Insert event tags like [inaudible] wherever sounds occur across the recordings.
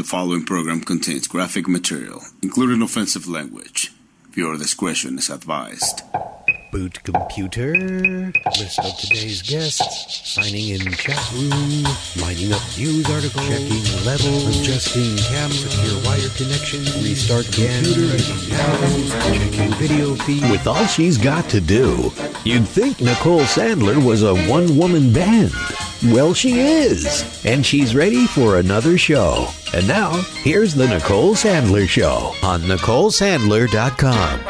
The following program contains graphic material, including offensive language. Viewer discretion is advised. Boot computer, list of today's guests, signing in chat room, lining up news articles, checking levels, adjusting cam, secure wire connection, restart computer, checking video feed. With all she's got to do, you'd think Nicole Sandler was a one woman band. Well, she is. And she's ready for another show. And now, here's the Nicole Sandler Show on NicoleSandler.com.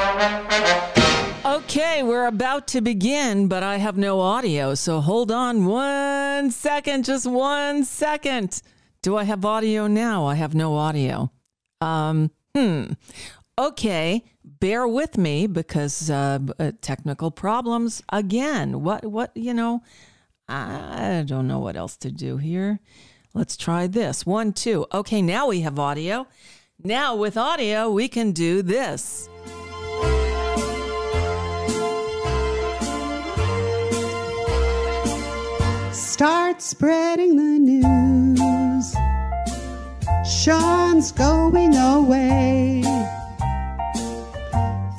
Okay, we're about to begin, but I have no audio. So hold on one second, just one second. Do I have audio now? I have no audio. Um, hmm. Okay, bear with me because uh, uh, technical problems again. What, what, you know, I don't know what else to do here. Let's try this. One, two. Okay, now we have audio. Now, with audio, we can do this. Start spreading the news. Sean's going away.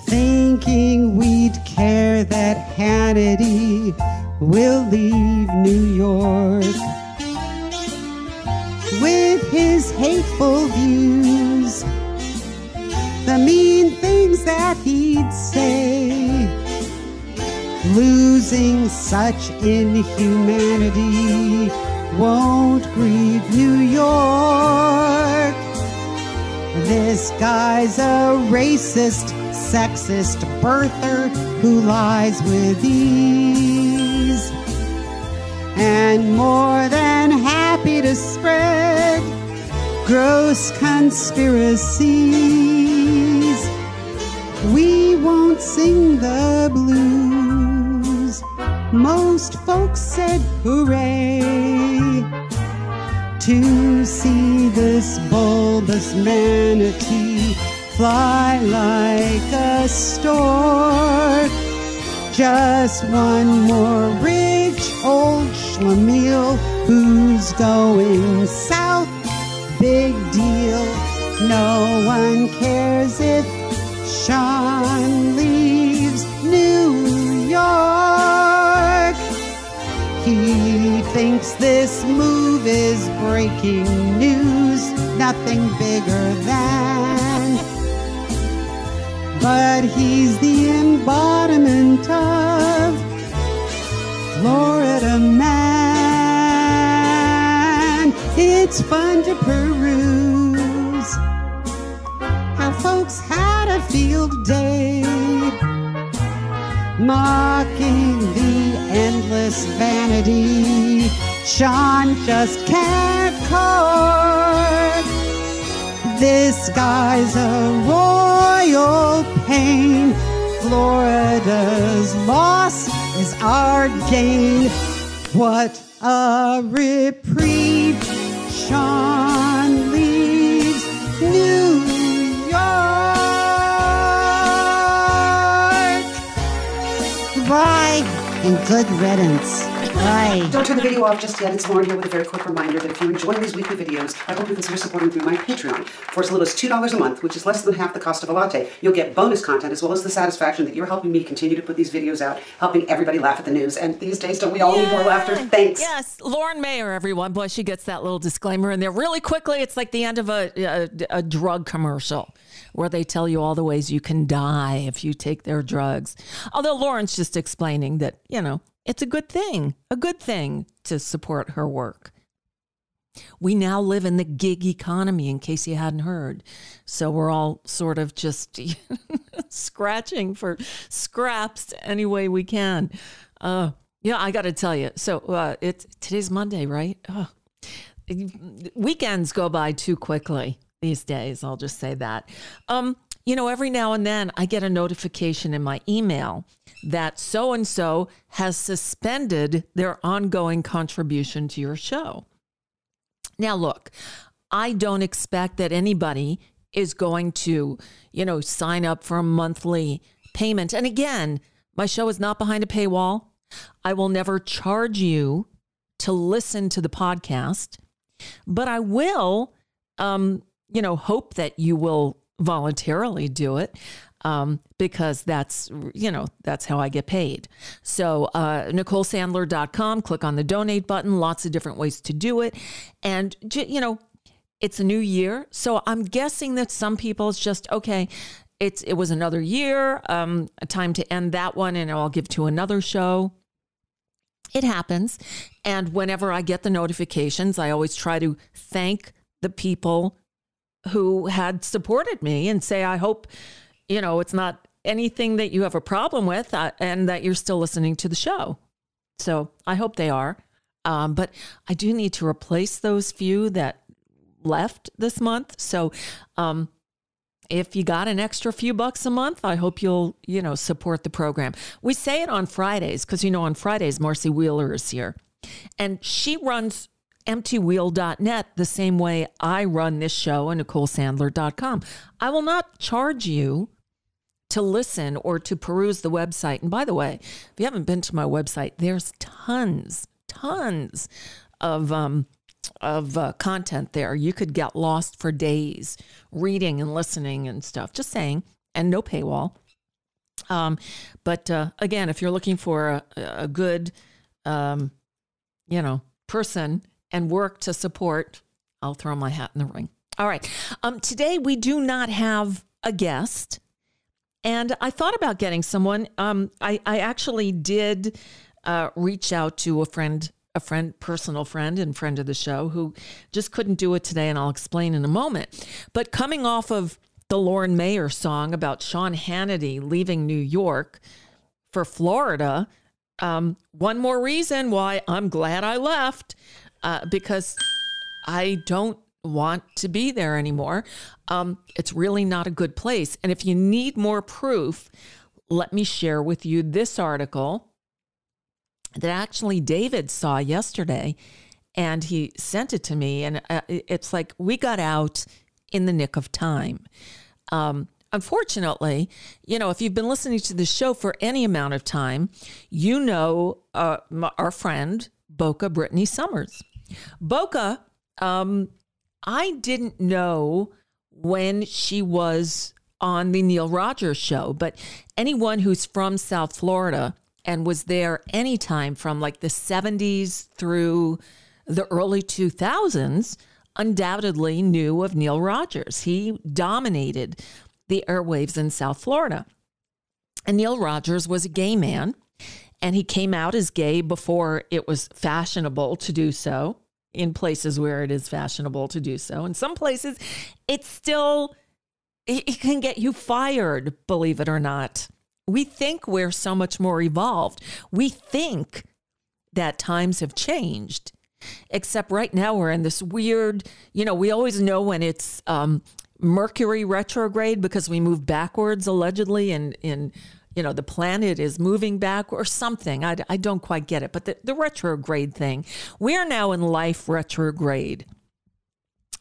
Thinking we'd care that Hannity will leave New York with his hateful views, the mean things that he'd say, losing such inhumanity won't grieve New York. This guy's a racist, sexist birther who lies with ease conspiracies. We won't sing the blues. Most folks said hooray to see this bulbous manatee fly like a stork. Just one more rich old schlemiel who's going south. Big deal. No one cares if Sean leaves New York. He thinks this move is breaking news, nothing bigger than. But he's the embodiment of Florida man. It's fun to peruse how folks had a field day mocking the endless vanity Sean just can't court. This guy's a royal pain. Florida's loss is our gain. What a reprieve. Sean leaves New York. Goodbye and good riddance. Bye. Don't turn the video off just yet. It's Lauren here with a very quick reminder that if you're enjoying these weekly videos, I hope you consider supporting through my Patreon. For as little as $2 a month, which is less than half the cost of a latte, you'll get bonus content as well as the satisfaction that you're helping me continue to put these videos out, helping everybody laugh at the news. And these days, don't we all need more laughter? Thanks. Yes, Lauren Mayer, everyone. Boy, she gets that little disclaimer in there really quickly. It's like the end of a, a, a drug commercial where they tell you all the ways you can die if you take their drugs. Although Lauren's just explaining that, you know, it's a good thing, a good thing to support her work. We now live in the gig economy, in case you hadn't heard. So we're all sort of just [laughs] scratching for scraps any way we can. Uh, yeah, I got to tell you. So uh, it's today's Monday, right? Oh, weekends go by too quickly these days. I'll just say that. Um, you know, every now and then I get a notification in my email that so and so has suspended their ongoing contribution to your show. Now, look, I don't expect that anybody is going to, you know, sign up for a monthly payment. And again, my show is not behind a paywall. I will never charge you to listen to the podcast, but I will um, you know, hope that you will voluntarily do it um, because that's, you know, that's how I get paid. So, uh, NicoleSandler.com, click on the donate button, lots of different ways to do it. And, you know, it's a new year. So I'm guessing that some people it's just, okay, it's, it was another year, um, time to end that one, and I'll give to another show. It happens. And whenever I get the notifications, I always try to thank the people who had supported me and say, I hope, you know, it's not anything that you have a problem with uh, and that you're still listening to the show. So I hope they are. Um, but I do need to replace those few that left this month. So um, if you got an extra few bucks a month, I hope you'll, you know, support the program. We say it on Fridays because, you know, on Fridays, Marcy Wheeler is here. And she runs emptywheel.net the same way I run this show and NicoleSandler.com. I will not charge you to listen or to peruse the website. And by the way, if you haven't been to my website, there's tons, tons of um, of uh, content there. You could get lost for days reading and listening and stuff. Just saying, and no paywall. Um, but uh, again, if you're looking for a, a good, um, you know, person and work to support, I'll throw my hat in the ring. All right. Um, today we do not have a guest, and I thought about getting someone. Um, I, I actually did uh, reach out to a friend, a friend, personal friend, and friend of the show who just couldn't do it today, and I'll explain in a moment. But coming off of the Lauren Mayer song about Sean Hannity leaving New York for Florida, um, one more reason why I'm glad I left uh, because I don't want to be there anymore. Um, it's really not a good place. And if you need more proof, let me share with you this article that actually David saw yesterday and he sent it to me. And uh, it's like we got out in the nick of time. Um, unfortunately, you know, if you've been listening to the show for any amount of time, you know uh, our friend Boca Brittany Summers. Boca, um, I didn't know when she was on the Neil Rogers show, but anyone who's from South Florida and was there anytime from like the 70s through the early 2000s undoubtedly knew of Neil Rogers. He dominated the airwaves in South Florida. And Neil Rogers was a gay man, and he came out as gay before it was fashionable to do so in places where it is fashionable to do so. In some places, it's still, it, it can get you fired, believe it or not. We think we're so much more evolved. We think that times have changed. Except right now we're in this weird, you know, we always know when it's um, Mercury retrograde because we move backwards allegedly in in you know the planet is moving back or something. I, I don't quite get it, but the, the retrograde thing. We are now in life retrograde.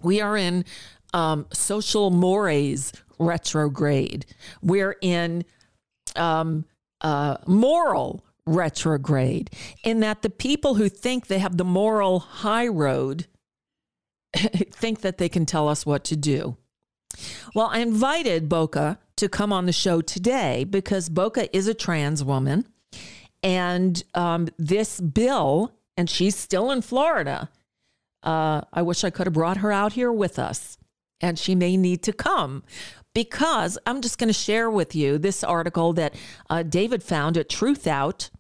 We are in um, social mores retrograde. We're in um, uh, moral retrograde in that the people who think they have the moral high road [laughs] think that they can tell us what to do. Well, I invited Boca to come on the show today because Boca is a trans woman. And um, this bill, and she's still in Florida. Uh, I wish I could have brought her out here with us. And she may need to come because I'm just going to share with you this article that uh, David found at Truth Out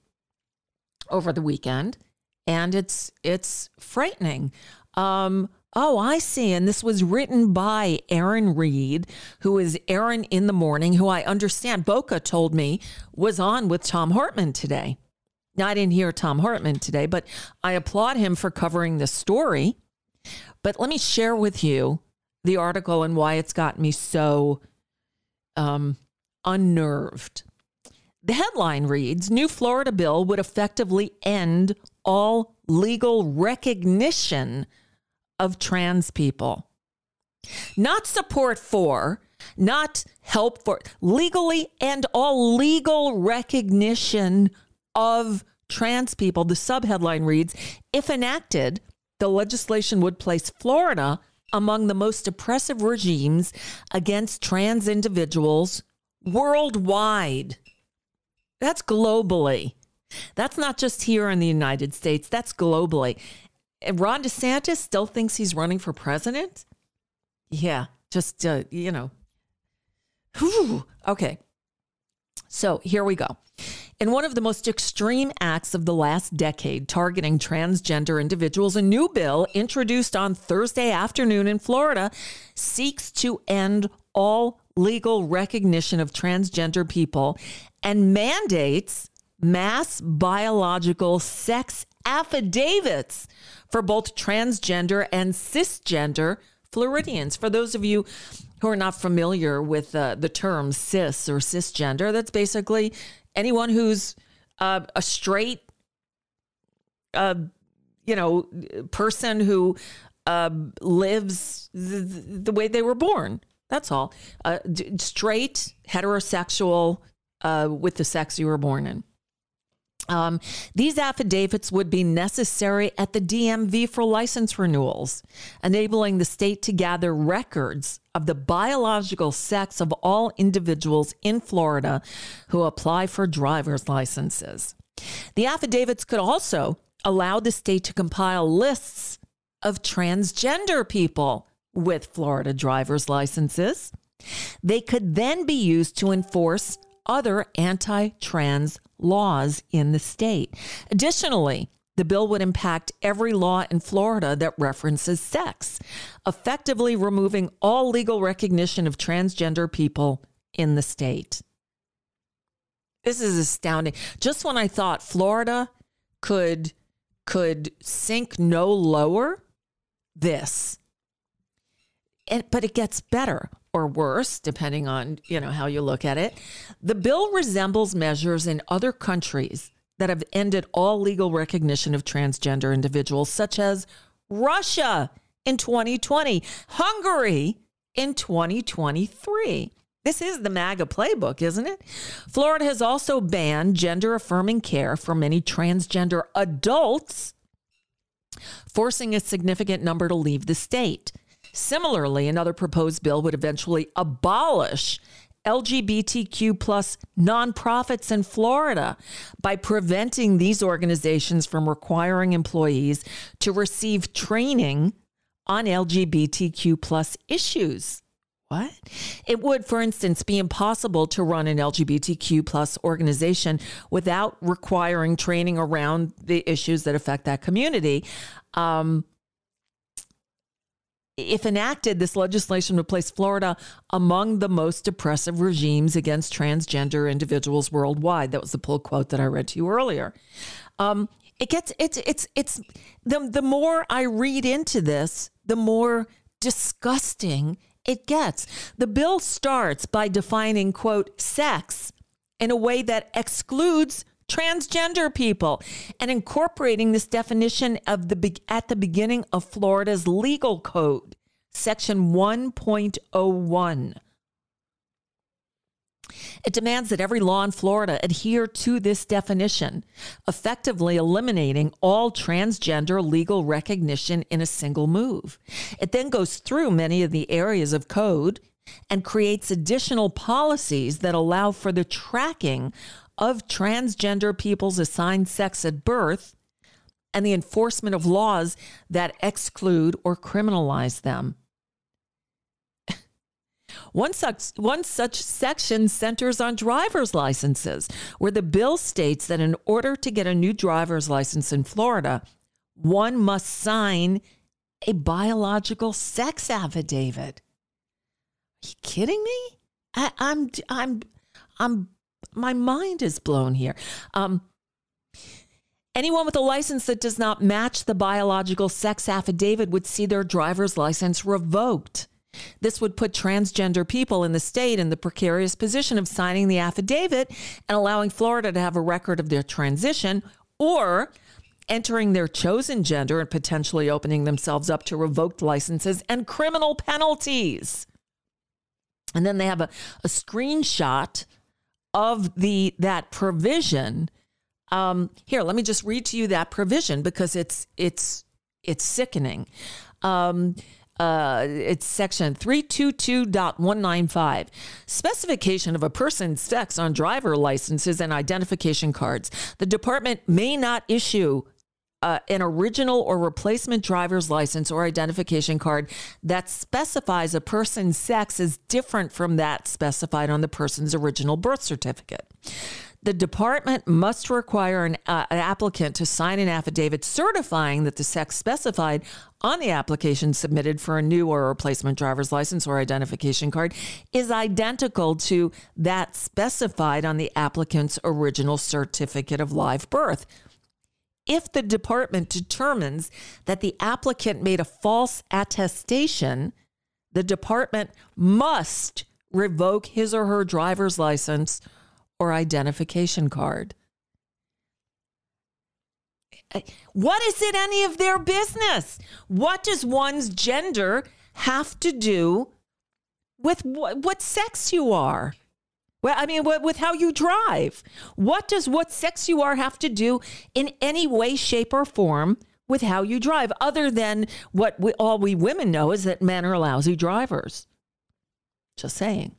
over the weekend, and it's it's frightening. Um, oh, I see, and this was written by Erin Reed, who is Erin in the morning, who I understand Boca told me was on with Thom Hartmann today. Now I didn't hear Thom Hartmann today, but I applaud him for covering the story. But let me share with you the article and why it's got me so um, unnerved. The headline reads New Florida bill would effectively end all legal recognition of trans people. Not support for, not help for, legally and all legal recognition of trans people. The subheadline reads If enacted, the legislation would place Florida among the most oppressive regimes against trans individuals worldwide. That's globally. That's not just here in the United States, that's globally. Ron DeSantis still thinks he's running for president? Yeah, just, uh, you know. Whew. Okay. So here we go. In one of the most extreme acts of the last decade targeting transgender individuals, a new bill introduced on Thursday afternoon in Florida seeks to end all legal recognition of transgender people and mandates mass biological sex affidavits for both transgender and cisgender Floridians. For those of you who are not familiar with uh, the term cis or cisgender, that's basically anyone who's uh, a straight, uh, you know, person who uh, lives the, the, way they were born. That's all. Uh, straight, heterosexual, uh, with the sex you were born in. Um, these affidavits would be necessary at the DMV for license renewals, enabling the state to gather records of the biological sex of all individuals in Florida who apply for driver's licenses. The affidavits could also allow the state to compile lists of transgender people with Florida driver's licenses. They could then be used to enforce other anti trans laws in the state. Additionally, the bill would impact every law in Florida that references sex, effectively removing all legal recognition of transgender people in the state. This is astounding. Just when I thought Florida could could sink no lower, this. And, but it gets better or worse, depending on you know how you look at it. The bill resembles measures in other countries that have ended all legal recognition of transgender individuals, such as Russia in 2020, Hungary in 2023. This is the MAGA playbook, isn't it? Florida has also banned gender affirming care for many transgender adults, forcing a significant number to leave the state. Similarly, another proposed bill would eventually abolish LGBTQ plus nonprofits in Florida by preventing these organizations from requiring employees to receive training on LGBTQ plus issues. What? It would, for instance, be impossible to run an LGBTQ plus organization without requiring training around the issues that affect that community. Um, if enacted, this legislation would place Florida among the most oppressive regimes against transgender individuals worldwide. That was the pull quote that I read to you earlier. Um, it gets it's it's it's the the more I read into this, the more disgusting it gets. The bill starts by defining quote sex in a way that excludes transgender people and incorporating this definition of the at the beginning of Florida's legal code, section 1.01. It demands that every law in Florida adhere to this definition, effectively eliminating all transgender legal recognition in a single move. It then goes through many of the areas of code and creates additional policies that allow for the tracking of transgender people's assigned sex at birth and the enforcement of laws that exclude or criminalize them. [laughs] One such, one such section centers on driver's licenses, where the bill states that in order to get a new driver's license in Florida, one must sign a biological sex affidavit. Are you kidding me? I, I'm I'm I'm my mind is blown here. Um, anyone with a license that does not match the biological sex affidavit would see their driver's license revoked. This would put transgender people in the state in the precarious position of signing the affidavit and allowing Florida to have a record of their transition or entering their chosen gender and potentially opening themselves up to revoked licenses and criminal penalties. And then they have a, a screenshot of the that provision. Um, here, let me just read to you that provision because it's it's it's sickening. Um, uh, it's section 322.195. Specification of a person's sex on driver licenses and identification cards. The department may not issue uh, an original or replacement driver's license or identification card that specifies a person's sex is different from that specified on the person's original birth certificate. The department must require an, uh, an, applicant to sign an affidavit certifying that the sex specified on the application submitted for a new or replacement driver's license or identification card is identical to that specified on the applicant's original certificate of live birth if the department determines that the applicant made a false attestation, the department must revoke his or her driver's license or identification card. What is it any of their business? What does one's gender have to do with what, what sex you are? Well, I mean, with how you drive. What does what sex you are have to do in any way, shape, or form with how you drive, other than what we, all we women know is that men are lousy drivers? Just saying.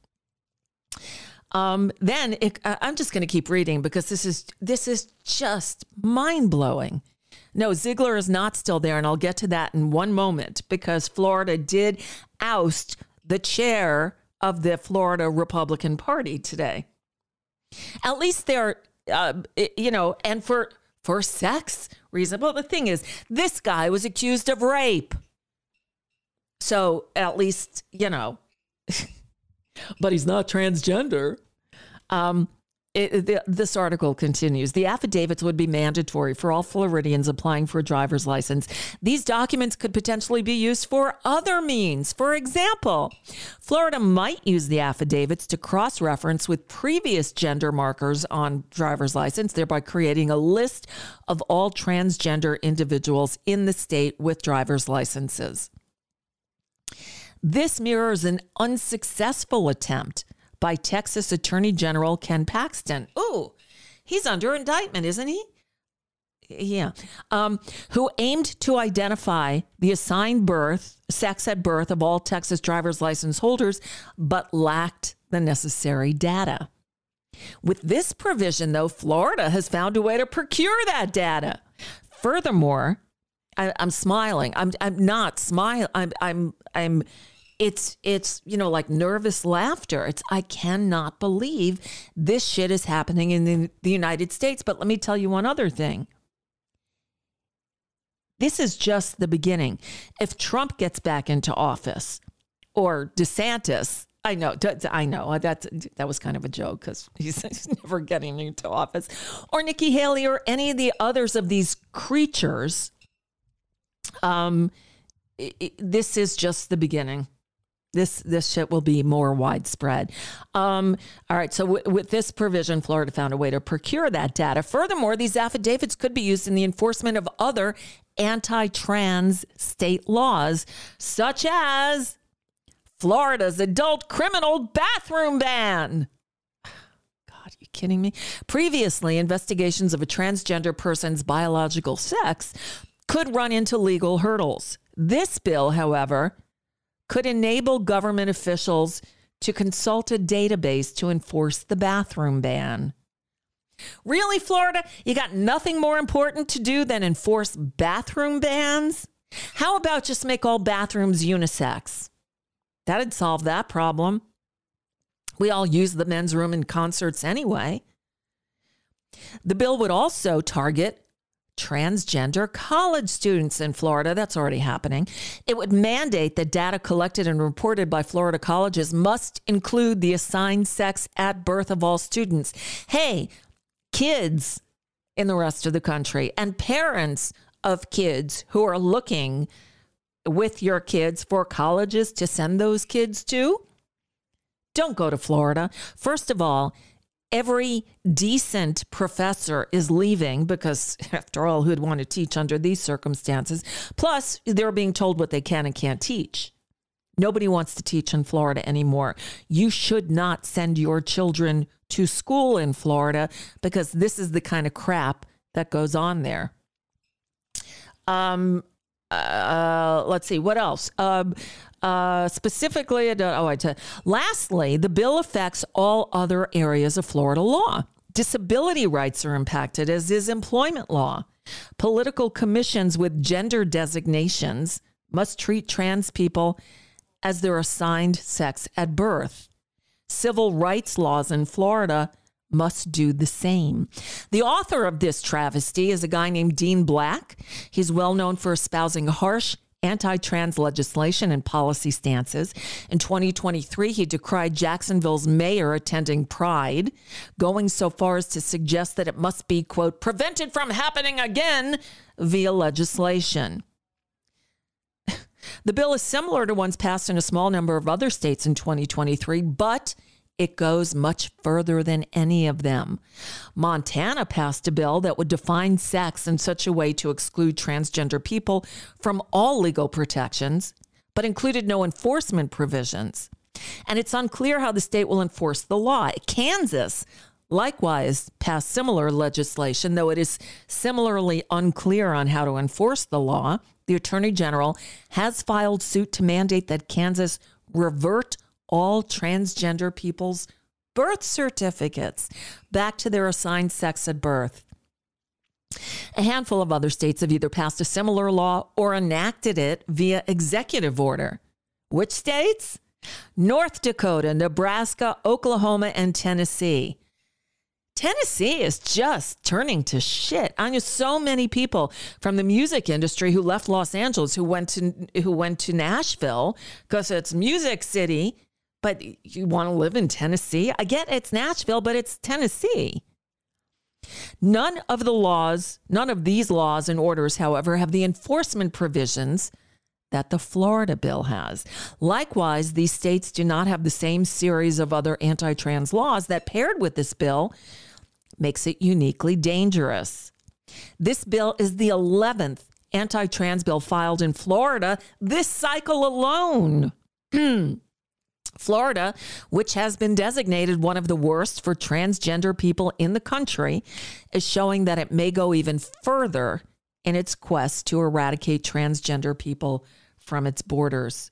Um, then it, I'm just going to keep reading because this is this is just mind blowing. No, Ziegler is not still there, and I'll get to that in one moment because Florida did oust the chair of the Florida Republican Party today. At least they're, uh, you know, and for for sex reason. Well, the thing is, this guy was accused of rape. So at least, you know, [laughs] but he's not transgender. Um, it, the, this article continues. The affidavits would be mandatory for all Floridians applying for a driver's license. These documents could potentially be used for other means. For example, Florida might use the affidavits to cross reference with previous gender markers on driver's license, thereby creating a list of all transgender individuals in the state with driver's licenses. This mirrors an unsuccessful attempt by Texas Attorney General Ken Paxton. Ooh, he's under indictment, isn't he? Yeah. Um, who aimed to identify the assigned birth, sex at birth of all Texas driver's license holders, but lacked the necessary data. With this provision, though, Florida has found a way to procure that data. Furthermore, I, am smiling. I'm I'm not smiling. I'm I'm I'm it's it's you know like nervous laughter it's i cannot believe this shit is happening in the, the united states but let me tell you one other thing this is just the beginning if trump gets back into office or desantis I know, I know. That that was kind of a joke because he's, [laughs] he's never getting into office. Or Nikki Haley or any of the others of these creatures. Um, it, it, this is just the beginning. This this shit will be more widespread. Um, all right. So w- with this provision, Florida found a way to procure that data. Furthermore, these affidavits could be used in the enforcement of other anti-trans state laws, such as Florida's adult criminal bathroom ban. God, you kidding me? Previously, investigations of a transgender person's biological sex could run into legal hurdles. This bill, however, could enable government officials to consult a database to enforce the bathroom ban. Really, Florida? You got nothing more important to do than enforce bathroom bans? How about just make all bathrooms unisex? That'd solve that problem. We all use the men's room in concerts anyway. The bill would also target transgender college students in Florida. That's already happening. It would mandate that data collected and reported by Florida colleges must include the assigned sex at birth of all students. Hey, kids in the rest of the country and parents of kids who are looking with your kids for colleges to send those kids to, don't go to Florida. First of all, every decent professor is leaving because, [laughs] after all, who'd want to teach under these circumstances? Plus, they're being told what they can and can't teach. Nobody wants to teach in Florida anymore. You should not send your children to school in Florida because this is the kind of crap that goes on there. Um, uh, let's see, what else? Um, uh, specifically, oh, I tell, lastly, the bill affects all other areas of Florida law. Disability rights are impacted, as is employment law. Political commissions with gender designations must treat trans people as their assigned sex at birth. Civil rights laws in Florida must do the same. The author of this travesty is a guy named Dean Black. He's well known for espousing harsh anti trans legislation and policy stances. In 2023, he decried Jacksonville's mayor attending Pride, going so far as to suggest that it must be, quote, prevented from happening again via legislation. [laughs] the bill is similar to ones passed in a small number of other states in 2023, but it goes much further than any of them. Montana passed a bill that would define sex in such a way to exclude transgender people from all legal protections, but included no enforcement provisions. And it's unclear how the state will enforce the law. Kansas likewise passed similar legislation, though it is similarly unclear on how to enforce the law. The Attorney General has filed suit to mandate that Kansas revert all transgender people's birth certificates back to their assigned sex at birth. A handful of other states have either passed a similar law or enacted it via executive order. Which states? North Dakota, Nebraska, Oklahoma, and Tennessee. Tennessee is just turning to shit. I know so many people from the music industry who left Los Angeles who went to who went to Nashville because it's Music City but you want to live in Tennessee? I get it's Nashville, but it's Tennessee. None of the laws, none of these laws and orders, however, have the enforcement provisions that the Florida bill has. Likewise, these states do not have the same series of other anti trans laws that, paired with this bill, makes it uniquely dangerous. This bill is the 11th anti trans bill filed in Florida this cycle alone. [clears throat] Florida, which has been designated one of the worst for transgender people in the country, is showing that it may go even further in its quest to eradicate transgender people from its borders.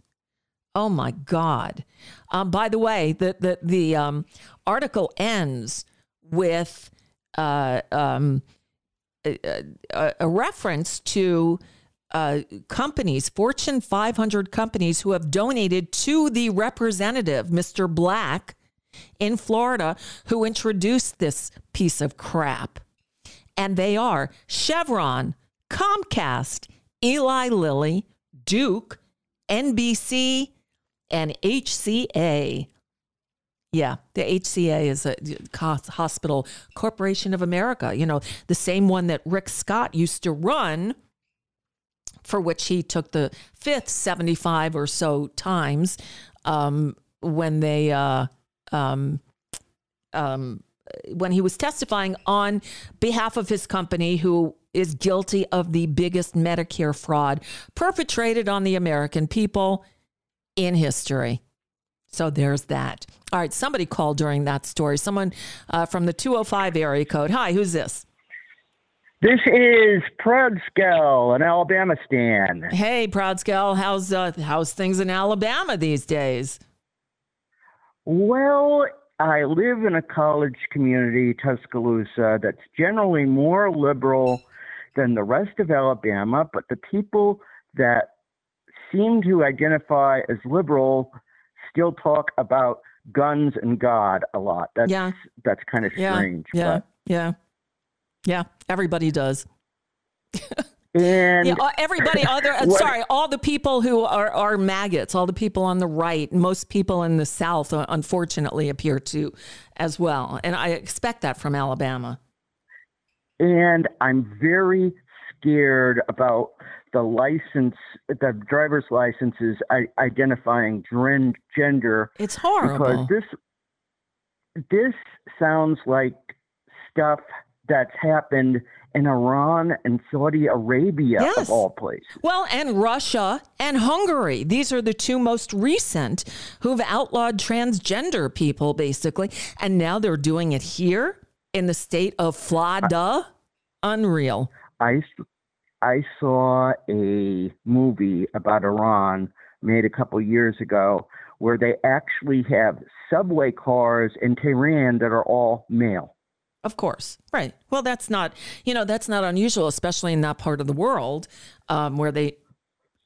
Oh my God. Um, by the way, the, the, the um, article ends with uh, um, a, a, a reference to uh, companies, Fortune 500 companies, who have donated to the representative, Mr. Black, in Florida, who introduced this piece of crap. And they are Chevron, Comcast, Eli Lilly, Duke, NBC, and HCA. Yeah, the HCA is a Hospital Corporation of America, you know, the same one that Rick Scott used to run for which he took the fifth 75 or so times um, when they uh, um, um, when he was testifying on behalf of his company who is guilty of the biggest medicare fraud perpetrated on the american people in history. So there's that. All right somebody called during that story. Someone uh, from the 205 area code. Hi who's this this is Proudskull, an Alabama stan. Hey, Proudskull, how's uh, how's things in Alabama these days? Well, I live in a college community, Tuscaloosa, that's generally more liberal than the rest of Alabama, but the people that seem to identify as liberal still talk about guns and God a lot. That's yeah. that's kind of strange. Yeah, but. yeah. Yeah, everybody does. And yeah, uh, everybody, other uh, sorry, all the people who are are maggots, all the people on the right, most people in the South, uh, unfortunately, appear to as well, and I expect that from Alabama. And I'm very scared about the license, the driver's licenses identifying gender. It's horrible because this this sounds like stuff that's happened in Iran and Saudi Arabia, yes. of all places. Well, and Russia and Hungary. These are the two most recent who've outlawed transgender people, basically. And now they're doing it here in the state of Florida. Unreal. I, I saw a movie about Iran made a couple years ago where they actually have subway cars in Tehran that are all male. Of course, right. Well, that's not you know that's not unusual, especially in that part of the world um, where they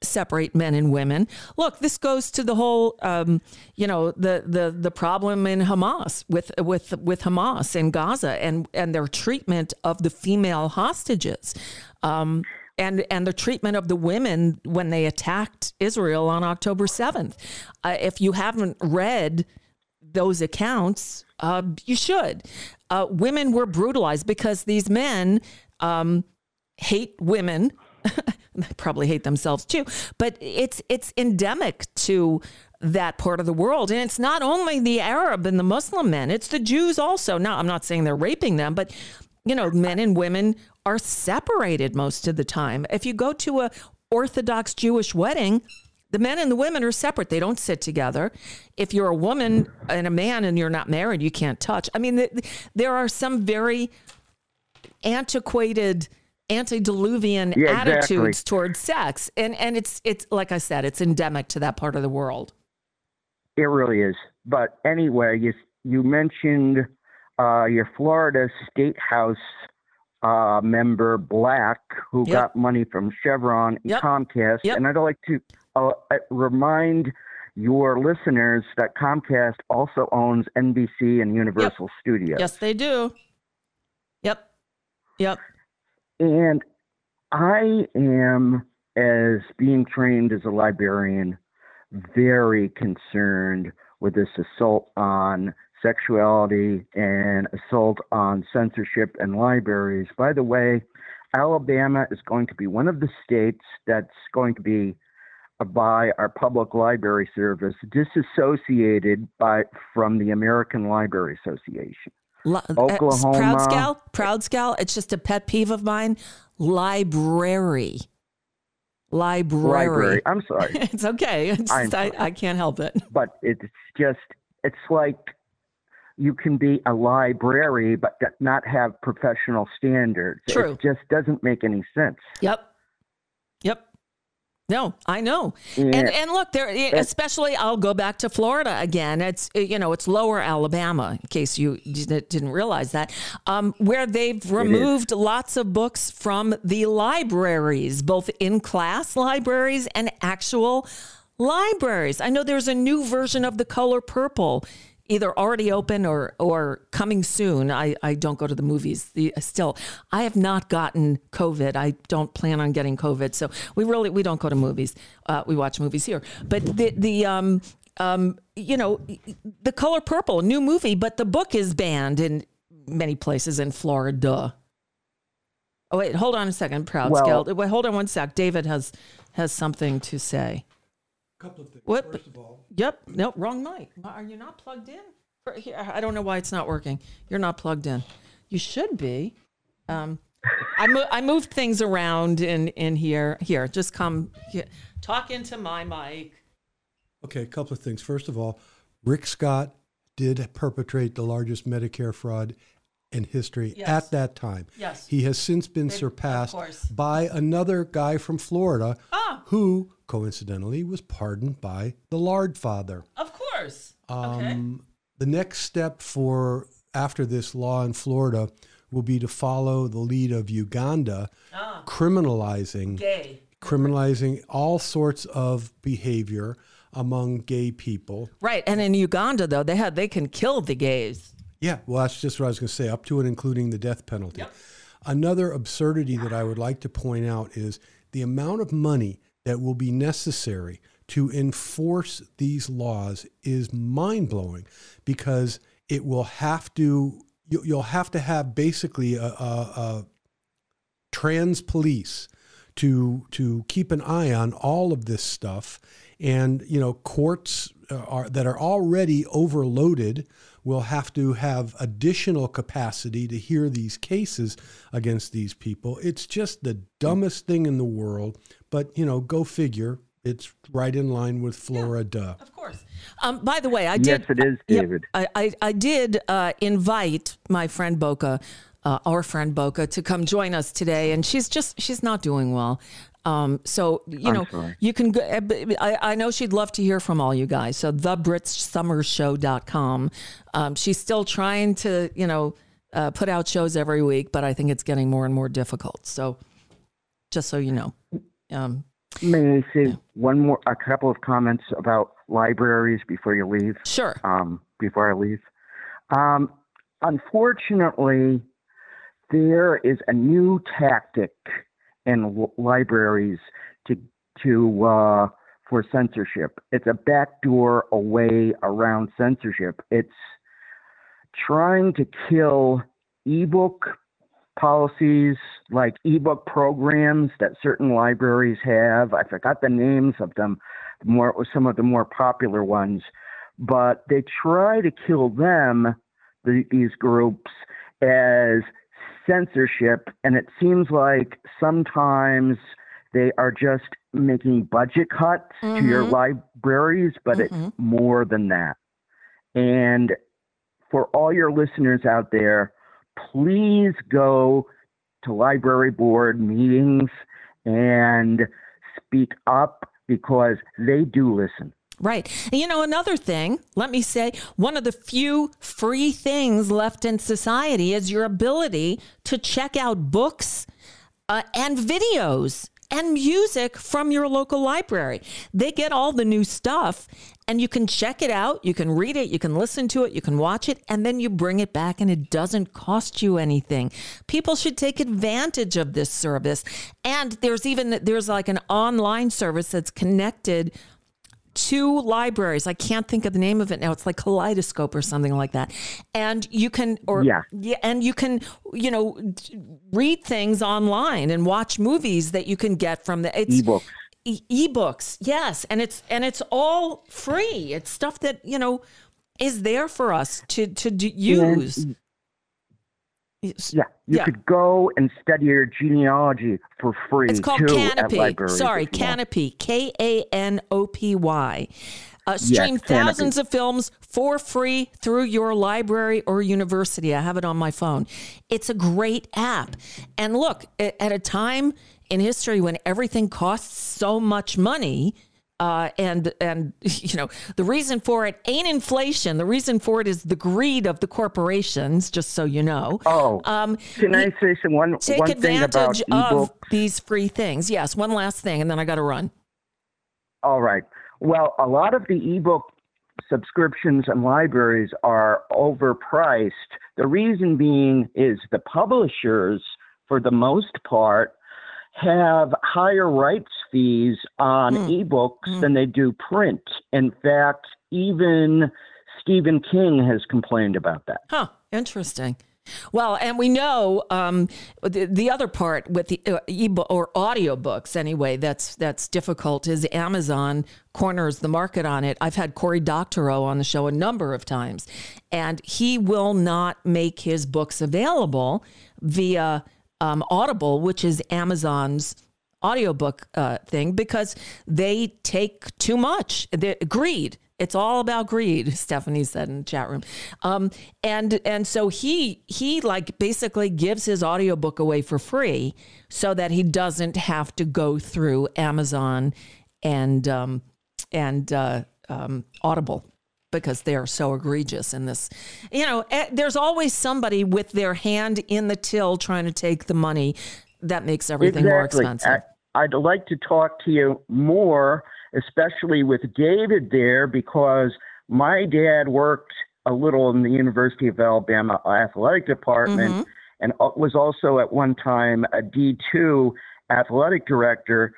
separate men and women. Look, this goes to the whole, um, you know, the the the problem in Hamas with with with Hamas in Gaza and and their treatment of the female hostages. Um, and, and the treatment of the women when they attacked Israel on October 7th. Uh, if you haven't read those accounts, uh, you should. Uh, women were brutalized because these men um, hate women [laughs] probably hate themselves too. But it's it's endemic to that part of the world. And it's not only the Arab and the Muslim men, it's the Jews also. Now, I'm not saying they're raping them, but you know, men and women are separated most of the time. If you go to a Orthodox Jewish wedding, the men and the women are separate. They don't sit together. If you're a woman and a man and you're not married, you can't touch. I mean, there are some very antiquated antediluvian Yeah, attitudes exactly. towards sex and and it's it's like i said it's endemic to that part of the world It really is. But anyway, you you mentioned uh, your Florida State House uh, member Black, who Yep. got money from Chevron and Yep. Comcast, Yep. and I'd like to uh, remind your listeners that Comcast also owns NBC and Universal Studios. yes they do yep yep And I am, as being trained as a librarian, very concerned with this assault on sexuality and assault on censorship and libraries. By the way, Alabama is going to be one of the states that's going to be by our public library service disassociated by from the American Library Association. Li- uh, Oklahoma. proud scout proud scout it's just a pet peeve of mine library library, Library. I'm sorry. [laughs] it's okay it's just, I. I can't help it but it's just it's like you can be a library but not have professional standards True. it just doesn't make any sense Yep. Yep. No, I know. Yeah. And and look, there especially I'll go back to Florida again. It's you know, it's lower Alabama in case you didn't didn't realize that. Um, where they've removed lots of books from the libraries, both in class libraries and actual libraries. I know there's a new version of The Color Purple either already open or or coming soon. I, I don't go to the movies. The, still, I have not gotten COVID. I don't plan on getting COVID. So we really we don't go to movies. Uh, we watch movies here. But the the um um you know the Color Purple new movie, but the book is banned in many places in Florida. Oh wait, hold on a second, Proud Well- Scout. Wait, hold on one sec. David has has something to say. Couple of things. What? First of all, Yep. No, wrong mic. Are you not plugged in? Here, I don't know why it's not working. You're not plugged in. You should be. Um, I, mo- I moved things around in, in here. Here, just come here. Talk into my mic. okay, a couple of things. First of all, Rick Scott did perpetrate the largest Medicare fraud in history Yes. at that time. Yes. He has since been surpassed by another guy from Florida Ah. who coincidentally was pardoned by the Lard Father. Of course. okay. Um, the next step for after this law in Florida will be to follow the lead of Uganda, criminalizing Gay. criminalizing all sorts of behavior among gay people. Right. And in Uganda, though, they had they can kill the gays. Yeah, well, that's just what I was going to say, up to and including the death penalty. Another absurdity that I would like to point out is the amount of money that will be necessary to enforce these laws is mind blowing because it will have to, you- you'll have to have basically a, a, a trans police to to keep an eye on all of this stuff. And you know courts uh, are that are already overloaded will have to have additional capacity to hear these cases against these people. It's just the dumbest thing in the world but you know go figure it's right in line with Florida. Of course. Um, by the way, I did. Yes, did. it is, David. I, I, I did uh, invite my friend Boca uh, our friend Boca to come join us today, and she's just she's not doing well. Um, so you I'm know sorry. you can go. uh, b- I, I know she'd love to hear from all you guys. So thebritsummershow.com. Um, she's still trying to you know uh, put out shows every week, but I think it's getting more and more difficult. So just so you know. Um, May I say one more, a couple of comments about libraries before you leave? sure. um, before I leave. Um, unfortunately, there is a new tactic in libraries to to uh, for censorship. It's a backdoor a way around censorship. It's trying to kill ebook policies like ebook programs that certain libraries have. I forgot the names of them. More some of the more popular ones but they try to kill them, the, these groups, as censorship. And it seems like sometimes they are just making budget cuts to your mm-hmm. libraries, but it's mm-hmm. more than that. And for all your listeners out there, please go to library board meetings and speak up because they do listen. Right. And you know, another thing, let me say, one of the few free things left in society is your ability to check out books uh, and videos and music from your local library. They get all the new stuff and you can check it out, you can read it, you can listen to it, you can watch it, and then you bring it back and it doesn't cost you anything. People should take advantage of this service. And there's even there's like an online service that's connected two libraries. I can't think of the name of it now. It's like Kaleidoscope or something like that. And you can, or Yeah. yeah, and you can, you know, read things online and watch movies that you can get from the it's Ebooks. e- ebooks. Yes, and it's and it's all free. It's stuff that you know is there for us to to do, use. Yeah, you Yeah. could go and study your genealogy for free It's called too Kanopy. Sorry, if you want. Kanopy. K A N O P Y. Uh, stream Kanopy. thousands of films for free through your library or university. I have it on my phone. It's a great app. And look, at a time in history when everything costs so much money, uh, and and [laughs] you know the reason for it ain't inflation. The reason for it is the greed of the corporations. Just so you know. Oh, Um, can I say some one take one thing about advantage of ebooks? these free things. Yes, one last thing, and then I got to run. All right. Well, a lot of the ebook subscriptions and libraries are overpriced. The reason being is the publishers, for the most part, have higher rights fees on ebooks than they do print. In fact, even Stephen King has complained about that. Huh, interesting. Well, and we know um, the, the other part with the uh, ebook or audiobooks anyway that's that's difficult is Amazon corners the market on it. I've had Cory Doctorow on the show a number of times, and he will not make his books available via um, Audible, which is Amazon's audiobook uh, thing because they take too much. The greed. It's all about greed, [laughs] Stephanie said in the chat room. Um, and and so he he like basically gives his audiobook away for free so that he doesn't have to go through Amazon and um, and uh, um, Audible because they're so egregious in this. You know, eh, there's always somebody with their hand in the till trying to take the money. That makes everything more expensive. I'd like to talk to you more, especially with David there, because my dad worked a little in the University of Alabama athletic department Mm-hmm. and was also at one time a D2 athletic director.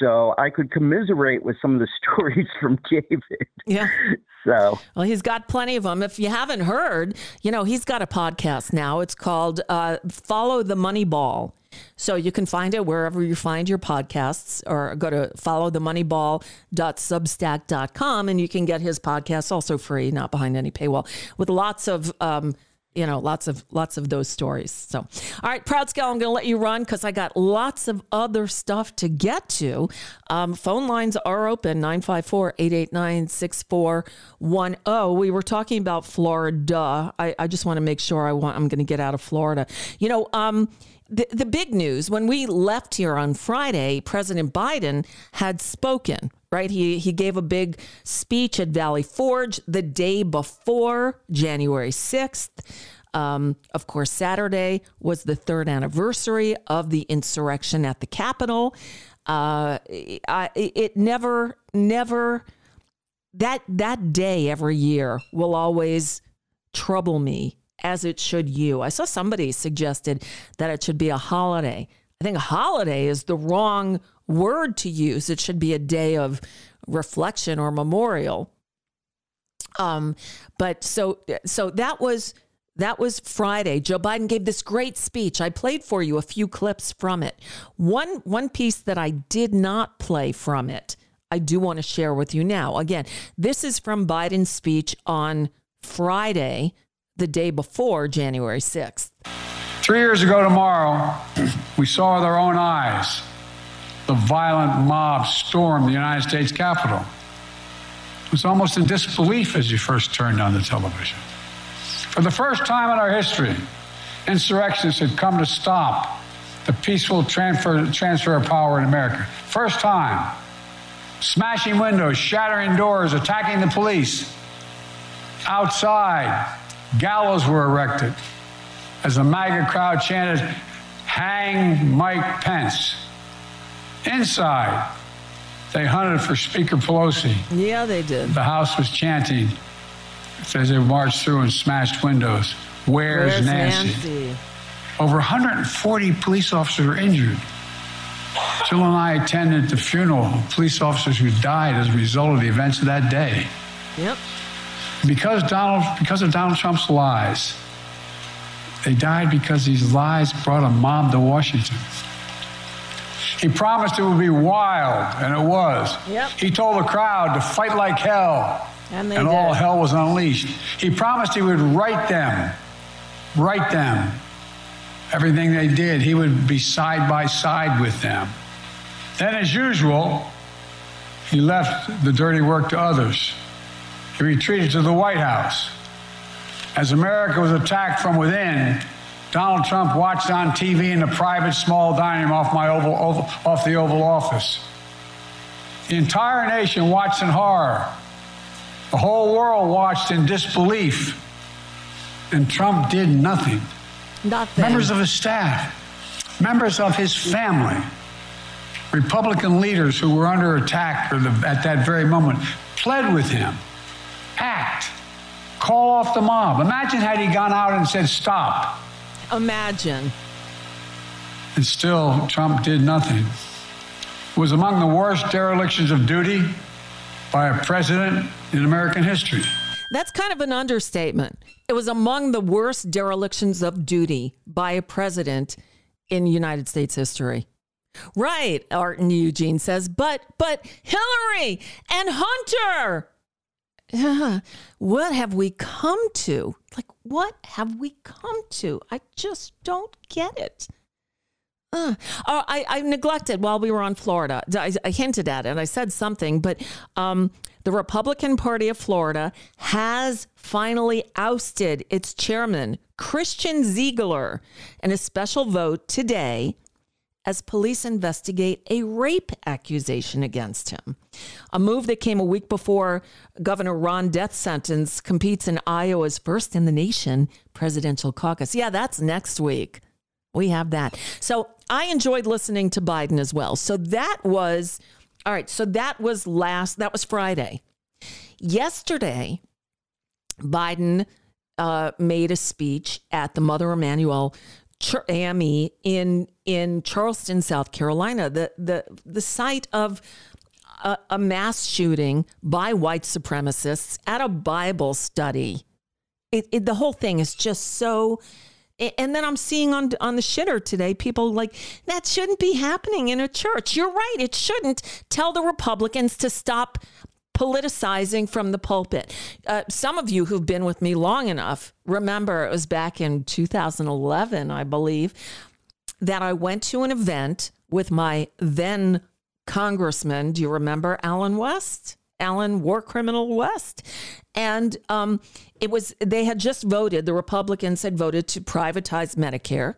So I could commiserate with some of the [laughs] stories from David. yeah. [laughs] So Well, he's got plenty of them. If you haven't heard, you know, he's got a podcast now. It's called uh, Follow the Money Ball. So you can find it wherever you find your podcasts or go to followthemoneyball.substack.com and you can get his podcast also free, not behind any paywall, with lots of um, you know, lots of lots of those stories. So, all right, Proud Scale, I'm going to let you run because I got lots of other stuff to get to. Um, phone lines are open 954 889 6410. We were talking about Florida. I, I just want to make sure I want, I'm going to get out of Florida. You know, um, the, the big news when we left here on Friday, President Biden had spoken, right? He, he gave a big speech at Valley Forge the day before January 6th. Um, of course, Saturday was the third anniversary of the insurrection at the Capitol. Uh, I, it never, never, that, that day every year will always trouble me as it should you. I saw somebody suggested that it should be a holiday. I think a holiday is the wrong word to use. It should be a day of reflection or memorial. Um, but so so that was that was Friday. Joe Biden gave this great speech. I played for you a few clips from it. One one piece that I did not play from it, I do want to share with you now. Again, this is from Biden's speech on Friday, the day before January 6th. Three years ago tomorrow, [clears throat] we saw with our own eyes the violent mob storm the United States Capitol. It was almost in disbelief as you first turned on the television. For the first time in our history, insurrectionists had come to stop the peaceful transfer, transfer of power in America. First time. Smashing windows, shattering doors, attacking the police. Outside, Gallows were erected as the MAGA crowd chanted, Hang Mike Pence. Inside, they hunted for Speaker Pelosi. Yeah, they did. The House was chanting as they marched through and smashed windows, Where's, Where's Nancy? Nancy? Over 140 police officers were injured. Jill and I attended the funeral of police officers who died as a result of the events of that day. Yep. Because Donald, because of Donald Trump's lies, they died because these lies brought a mob to Washington. He promised it would be wild, and it was. Yep. He told the crowd to fight like hell, And they and all hell was unleashed. He promised he would write them, write them. Everything they did, he would be side by side with them. Then, as usual, he left the dirty work to others. He retreated to the White House. As America was attacked from within, Donald Trump watched on TV in a private small dining room off my oval, oval off the Oval Office. The entire nation watched in horror. The whole world watched in disbelief. And Trump did nothing. Nothing. Members of his staff, members of his family, Republican leaders who were under attack the, at that very moment pled with him act, call off the mob. Imagine had he gone out and said, stop. Imagine. And still, Trump did nothing. It was among the worst derelictions of duty by a president in American history. That's kind of an understatement. It was among the worst derelictions of duty by a president in United States history. Right, Art and Eugene says, but but Hillary and Hunter. Yeah, what have we come to? Like, what have we come to? I just don't get it. Uh, oh, I, I neglected while we were on Florida. I, I hinted at it. I said something, but um, the Republican Party of Florida has finally ousted its chairman, Christian Ziegler, in a special vote today as police investigate a rape accusation against him. A move that came a week before Governor Ron DeSantis competes in Iowa's first in the nation presidential caucus. Yeah, that's next week. We have that. So I enjoyed listening to Biden as well. So that was, all right, so that was last, that was Friday. Yesterday, Biden uh, made a speech at the Mother Emanuel AME in in Charleston, South Carolina, the the the site of a, a mass shooting by white supremacists at a Bible study. It, it, the whole thing is just so. And then I'm seeing on on the shitter today, people like that shouldn't be happening in a church. You're right, it shouldn't. Tell the Republicans to stop politicizing from the pulpit. Uh, some of you who've been with me long enough remember it was back in 2011, I believe, that I went to an event with my then congressman. Do you remember Allen West? Allen War Criminal West. And um, it was, they had just voted, the Republicans had voted to privatize Medicare.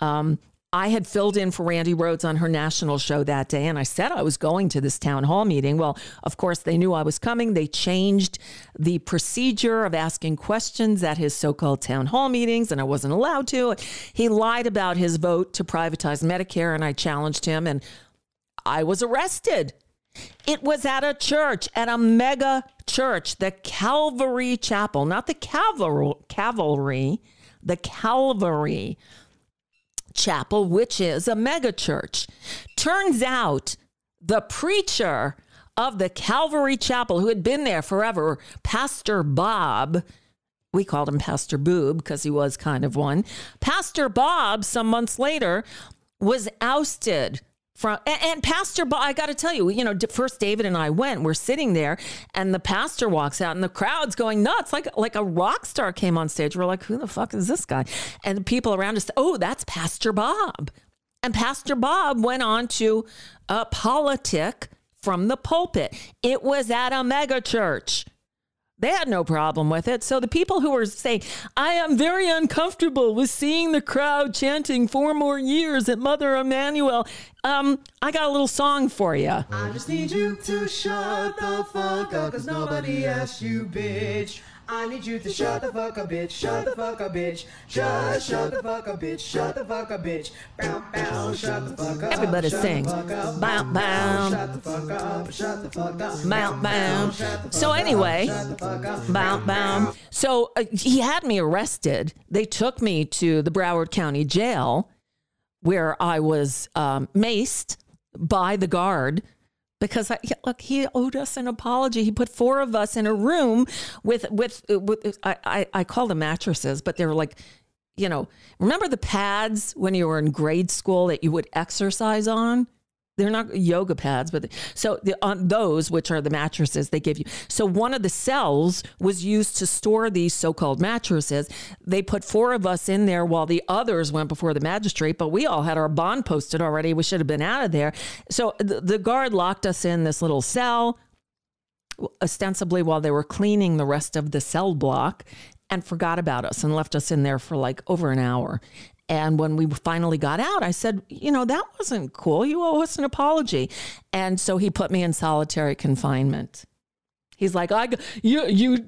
Um, I had filled in for Randi Rhodes on her national show that day, and I said I was going to this town hall meeting. Well, of course, they knew I was coming. They changed the procedure of asking questions at his so called town hall meetings, and I wasn't allowed to. He lied about his vote to privatize Medicare, and I challenged him, and I was arrested. It was at a church, at a mega church, the Calvary Chapel, not the cavalry, cavalry the Calvary Chapel, which is a megachurch. Turns out the preacher of the Calvary Chapel, who had been there forever, Pastor Bob, we called him Pastor Boob because he was kind of one. Pastor Bob, some months later, was ousted from and, and pastor bob i got to tell you you know first david and i went we're sitting there and the pastor walks out and the crowd's going nuts like like a rock star came on stage. We're like who the fuck is this guy? And the people around us oh that's pastor bob. And pastor bob went on to a politic from the pulpit. It was at a mega church they had no problem with it. So the people who were saying, I am very uncomfortable with seeing the crowd chanting four more years at Mother Emanuel, um, I got a little song for you. I just need you to shut the fuck up, cause nobody asked you, bitch. I need you to shut the fuck up, bitch. Shut the fuck up, bitch. Just shut the fuck up, bitch. Shut the fuck up, bitch. Bow, bow, shut the fuck up. Everybody sing. The fuck up. Bow, bow. Shut the fuck up. Shut the fuck up. Bow, bow. So anyway, Shut the fuck up. bow, bow. So uh, he had me arrested. They took me to the Broward County Jail where I was um, maced by the guard because I, look, he owed us an apology. He put four of us in a room with with with I I, I call them mattresses, but they were like, you know, remember the pads when you were in grade school that you would exercise on? They're not yoga pads, but so the, on those, which are the mattresses they give you. So one of the cells was used to store these so-called mattresses. They put four of us in there while the others went before the magistrate, but we all had our bond posted already. We should have been out of there. So the, the guard locked us in this little cell, ostensibly while they were cleaning the rest of the cell block and forgot about us and left us in there for like over an hour. And when we finally got out, I said, you know, that wasn't cool. You owe us an apology. And so he put me in solitary confinement. He's like, I, you, you,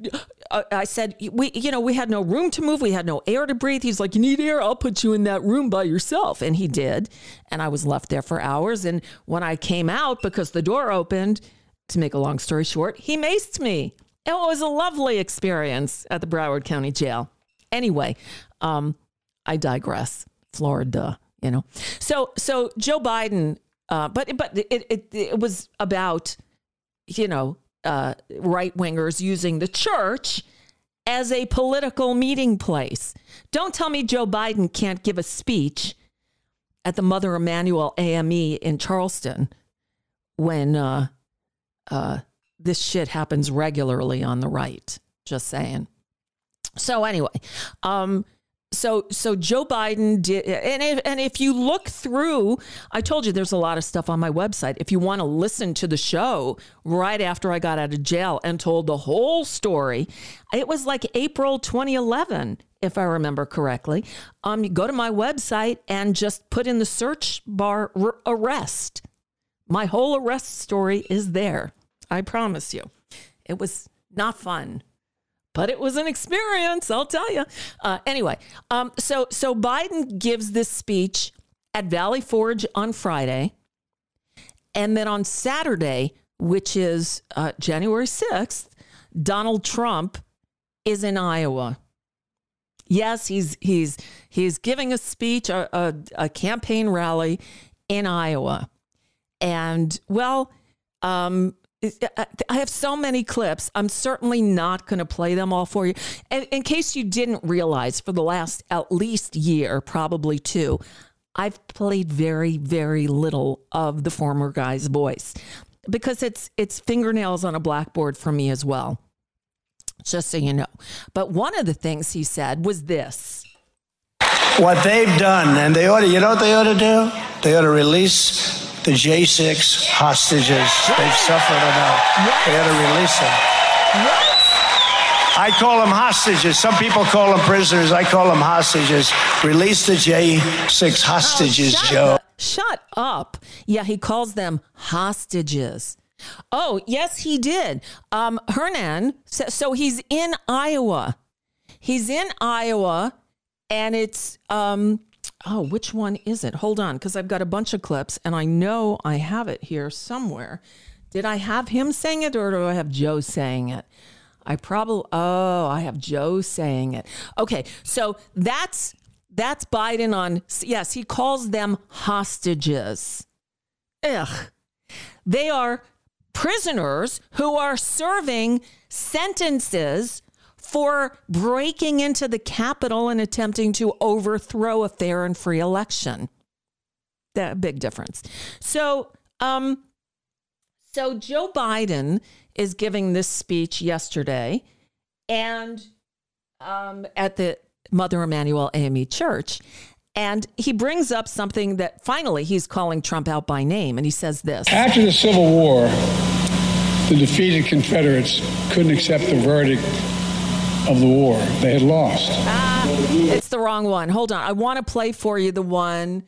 uh, I said, we, you know, we had no room to move. We had no air to breathe. He's like, you need air? I'll put you in that room by yourself. And he did. And I was left there for hours. And when I came out, because the door opened, to make a long story short, he maced me. It was a lovely experience at the Broward County Jail. Anyway, um, I digress. Florida, you know. So so Joe Biden, uh, but but it, it it was about you know uh, right wingers using the church as a political meeting place. Don't tell me Joe Biden can't give a speech at the Mother Emanuel AME in Charleston when uh, uh, this shit happens regularly on the right. Just saying. So anyway, um, so so Joe Biden did, and if, and if you look through, I told you there's a lot of stuff on my website. If you want to listen to the show right after I got out of jail and told the whole story, it was like April 2011, if I remember correctly. Um, you go to my website and just put in the search bar r- arrest. My whole arrest story is there. I promise you, it was not fun but it was an experience, I'll tell you. Uh, anyway, um, so so Biden gives this speech at Valley Forge on Friday, and then on Saturday, which is uh, January sixth, Donald Trump is in Iowa. Yes, he's he's he's giving a speech, a, a, a campaign rally in Iowa, and well. Um, Uh, uh, I have so many clips. I'm certainly not going to play them all for you. And in case you didn't realize, for the last at least year, probably two, I've played very, very little of the former guy's voice. because it's it's fingernails on a blackboard for me as well. Just so you know. But one of the things he said was this. What they've done, and they ought to, you know what they ought to do? They ought to release the J6 hostages. They've suffered enough. They had to release them. I call them hostages. Some people call them prisoners. I call them hostages. Release the J6 hostages, shut Joe. the- shut up. Yeah, he calls them hostages. Oh, yes, he did. Um, Hernan, so, so he's in Iowa. He's in Iowa, and it's, um, oh, which one is it? Hold on, because I've got a bunch of clips, and I know I have it here somewhere. Did I have him saying it, or do I have Joe saying it? I probably, oh, I have Joe saying it. Okay, so that's that's Biden on. Yes, he calls them hostages. Ugh. They are prisoners who are serving sentences for breaking into the Capitol and attempting to overthrow a fair and free election. That big difference. So, um, so Joe Biden is giving this speech yesterday, and um, at the Mother Emanuel AME Church. And he brings up something that finally he's calling Trump out by name. And he says this After the Civil War, the defeated Confederates couldn't accept the verdict of the war. They had lost. Ah, it's the wrong one. Hold on. I want to play for you the one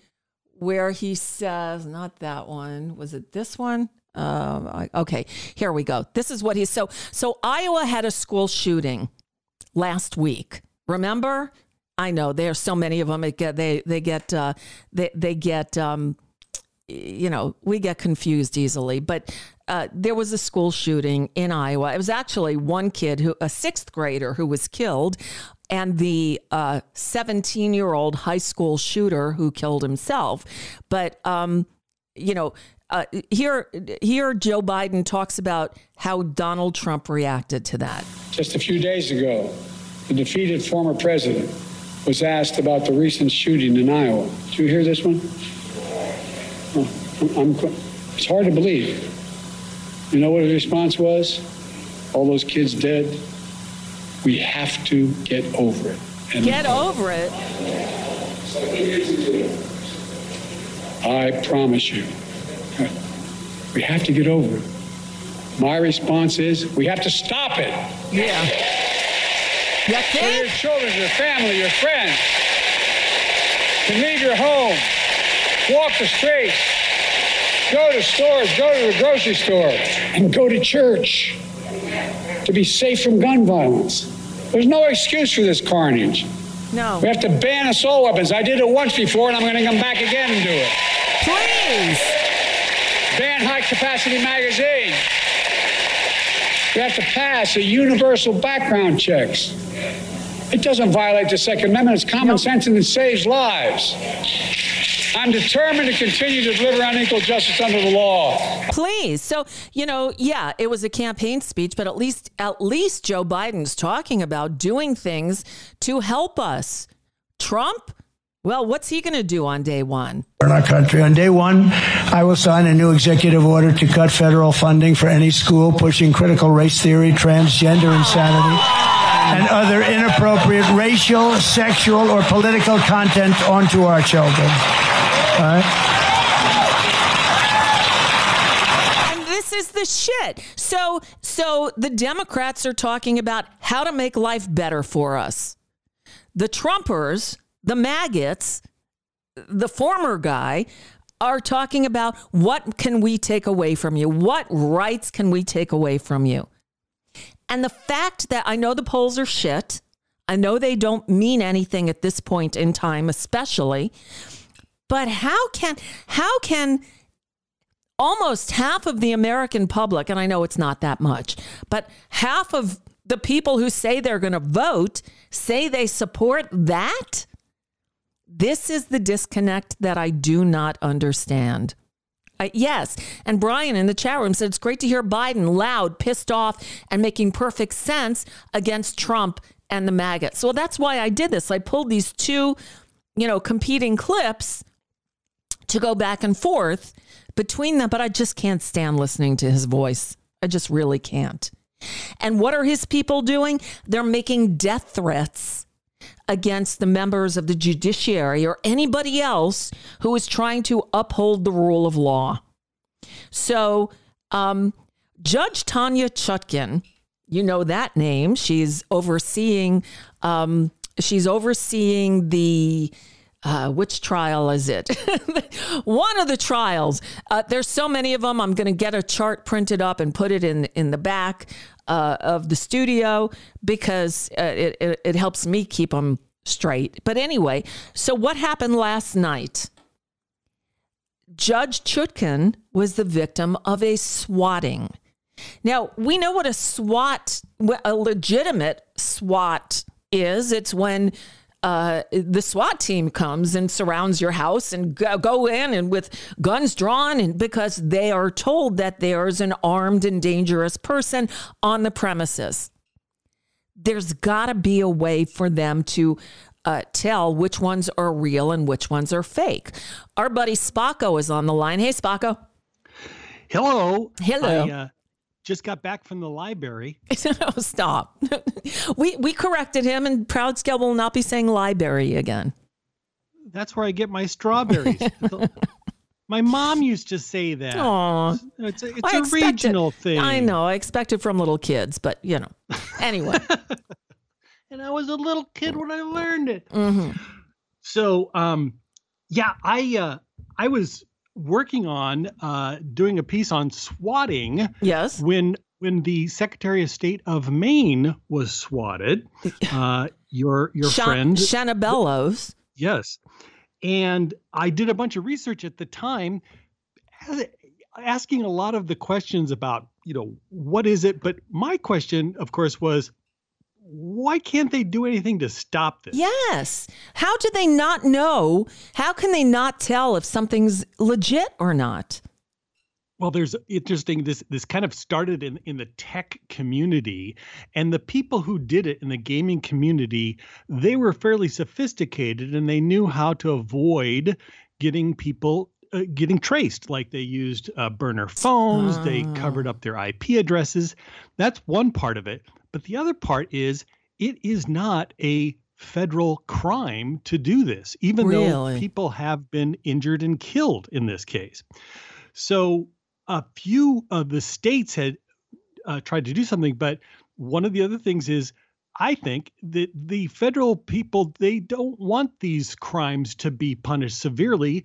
where he says, not that one. Was it this one? Um, okay, here we go. This is what he so. So Iowa had a school shooting last week. Remember? I know there are so many of them. Get they they get uh, they they get um, you know we get confused easily. But uh, there was a school shooting in Iowa. It was actually one kid who a sixth grader who was killed, and the 17 year old high school shooter who killed himself. But um, you know. Uh, here, here, Joe Biden talks about how Donald Trump reacted to that. Just a few days ago, the defeated former president was asked about the recent shooting in Iowa. Did you hear this one? I'm- it's hard to believe. You know what his response was? All those kids dead. We have to get over it. And Get over it. I promise you, we have to get over it. My response is we have to stop it. Yeah. You So your children, your family, your friends can leave your home, walk the streets, go to stores, go to the grocery store, and go to church to be safe from gun violence. There's no excuse for this carnage. No. We have to ban assault weapons. I did it once before, and I'm going to come back again and do it. Please. Ban high capacity magazines. We have to pass a universal background checks. It doesn't violate the Second Amendment. It's common sense and it saves lives. I'm determined to continue to deliver on equal justice under the law. Please. So, you know, yeah, it was a campaign speech, but at least at least Joe Biden's talking about doing things to help us. Trump, well, what's he going to do on day 1? in our country. On day one, I will sign a new executive order to cut federal funding for any school pushing critical race theory, transgender insanity, and other inappropriate racial, sexual, or political content onto our children. All right? And this is the shit. So, so the Democrats are talking about how to make life better for us. The Trumpers, the maggots, the former guy are talking about what can we take away from you? What rights can we take away from you? And the fact that I know the polls are shit, I know they don't mean anything at this point in time, especially, but how can how can almost half of the American public, and I know it's not that much, but half of the people who say they're going to vote say they support that? This is the disconnect that I do not understand. Uh, yes. And Brian in the chat room said it's great to hear Biden loud, pissed off, and making perfect sense against Trump and the maggots. Well, that's why I did this. I pulled these two, you know, competing clips to go back and forth between them, but I just can't stand listening to his voice. I just really can't. And what are his people doing? They're making death threats against the members of the judiciary or anybody else who is trying to uphold the rule of law. So, um, Judge Tanya Chutkin, you know that name. She's overseeing. Um, she's overseeing the. Uh, which trial is it? [laughs] One of the trials. Uh, there's so many of them. I'm going to get a chart printed up and put it in in the back uh, of the studio because uh, it, it it helps me keep them straight. But anyway, so what happened last night? Judge Chutkin was the victim of a swatting. Now, we know what a SWAT, a legitimate SWAT is. It's when uh, the SWAT team comes and surrounds your house and go, go in and with guns drawn, and because they are told that there's an armed and dangerous person on the premises. There's got to be a way for them to uh, tell which ones are real and which ones are fake. Our buddy Spocko is on the line. Hey, Spocko. Hello. Hello. I, uh, just got back from the library. [laughs] oh, stop. [laughs] we we corrected him, and Proud Scale will not be saying library again. That's where I get my strawberries. [laughs] my mom used to say that. Aw. It's a, it's I a expect regional it. thing. I know. I expect it from little kids, but you know. Anyway. And I was a little kid when I learned it. hmm So, um, yeah, I uh, I was working on uh, doing a piece on swatting. Yes. When when the Secretary of State of Maine was swatted, [laughs] uh, your your friend Shenna Bellows. Yes. And I did a bunch of research at the time, asking a lot of the questions about, you know, what is it? But my question, of course, was why can't they do anything to stop this? Yes. How do they not know? How can they not tell if something's legit or not? Well, there's interesting. This this kind of started in in the tech community, and the people who did it in the gaming community, they were fairly sophisticated, and they knew how to avoid getting people uh, getting traced. Like they used uh, burner phones, they covered up their IP addresses. That's one part of it. But the other part is it is not a federal crime to do this, even though people have been injured and killed in this case. So a few of the states had uh, tried to do something, but one of the other things is I think that the federal people they don't want these crimes to be punished severely